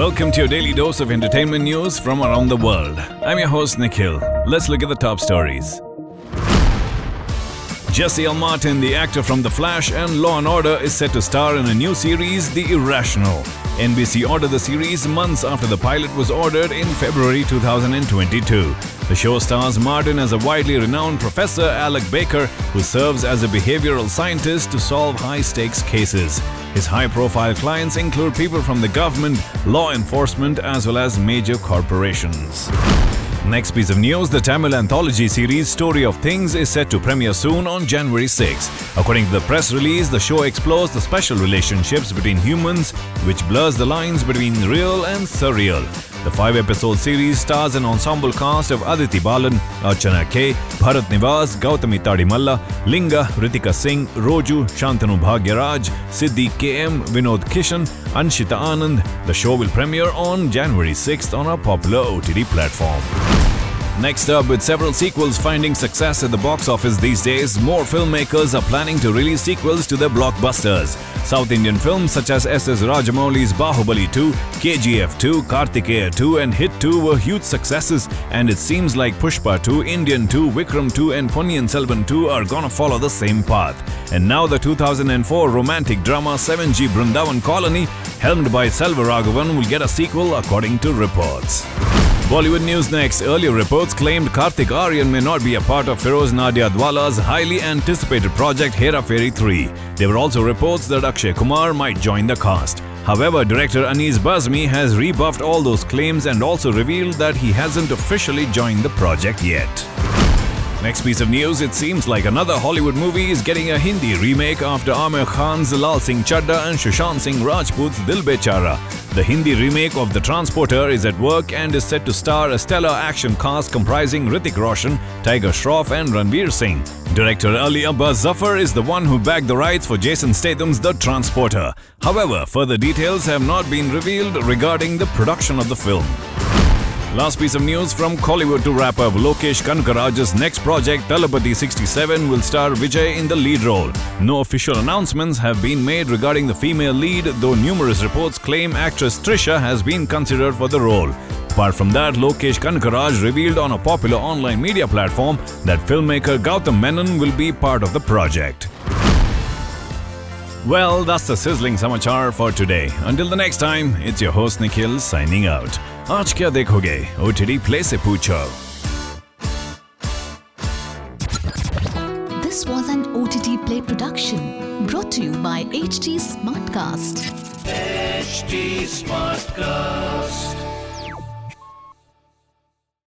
Welcome to your daily dose of entertainment news from around the world. I'm your host, Nikhil. Let's look at the top stories. Jesse L. Martin, the actor from The Flash and Law and Order, is set to star in a new series, The Irrational. NBC ordered the series months after the pilot was ordered in February 2022. The show stars Martin as a widely renowned professor, Alec Baker, who serves as a behavioral scientist to solve high stakes cases. His high profile clients include people from the government, law enforcement, as well as major corporations. Next piece of news the Tamil anthology series Story of Things is set to premiere soon on January 6. According to the press release, the show explores the special relationships between humans, which blurs the lines between real and surreal. The five episode series stars an ensemble cast of Aditi Balan, Archana K, Bharat Nivas, Gautami Tadimalla, Linga, Ritika Singh, Roju, Shantanu Bhagyaraj, Siddhi KM, Vinod Kishan, Anshita Anand. The show will premiere on January 6th on our popular OTT platform. Next up, with several sequels finding success at the box office these days, more filmmakers are planning to release sequels to their blockbusters. South Indian films such as S.S. Rajamouli's Baahubali 2, KGF 2, Kartikeya 2, and Hit 2 were huge successes, and it seems like Pushpa 2, Indian 2, Vikram 2, and Ponniyin Selvan 2 are gonna follow the same path. And now the 2004 romantic drama 7G Brindavan Colony, helmed by Selva Raghavan, will get a sequel according to reports. Bollywood news next. Earlier reports claimed Kartik Aaryan may not be a part of Firoz Nadiadwala's highly anticipated project Hera Pheri 3. There were also reports that Akshay Kumar might join the cast. However, director Anees Bazmee has rebuffed all those claims and also revealed that he hasn't officially joined the project yet. Next piece of news it seems like another Hollywood movie is getting a Hindi remake after Aamir Khan's Laal Singh Chaddha and Sushant Singh Rajput's Dil Bechara. The Hindi remake of The Transporter is at work and is set to star a stellar action cast comprising Hrithik Roshan, Tiger Shroff, and Ranveer Singh. Director Ali Abbas Zafar is the one who bagged the rights for Jason Statham's The Transporter. However, further details have not been revealed regarding the production of the film. Last piece of news from Kollywood to wrap up. Lokesh Kanagaraj's next project, Thalapathy 67, will star Vijay in the lead role. No official announcements have been made regarding the female lead, though numerous reports claim actress Trisha has been considered for the role. Apart from that, Lokesh Kanagaraj revealed on a popular online media platform that filmmaker Gautham Menon will be part of the project. Well, that's the sizzling samachar for today. Until the next time, it's your host Nikhil signing out. आज क्या देखोगे? OTT play से पूछो। This was an OTT play production brought you by H T smart cast smart cast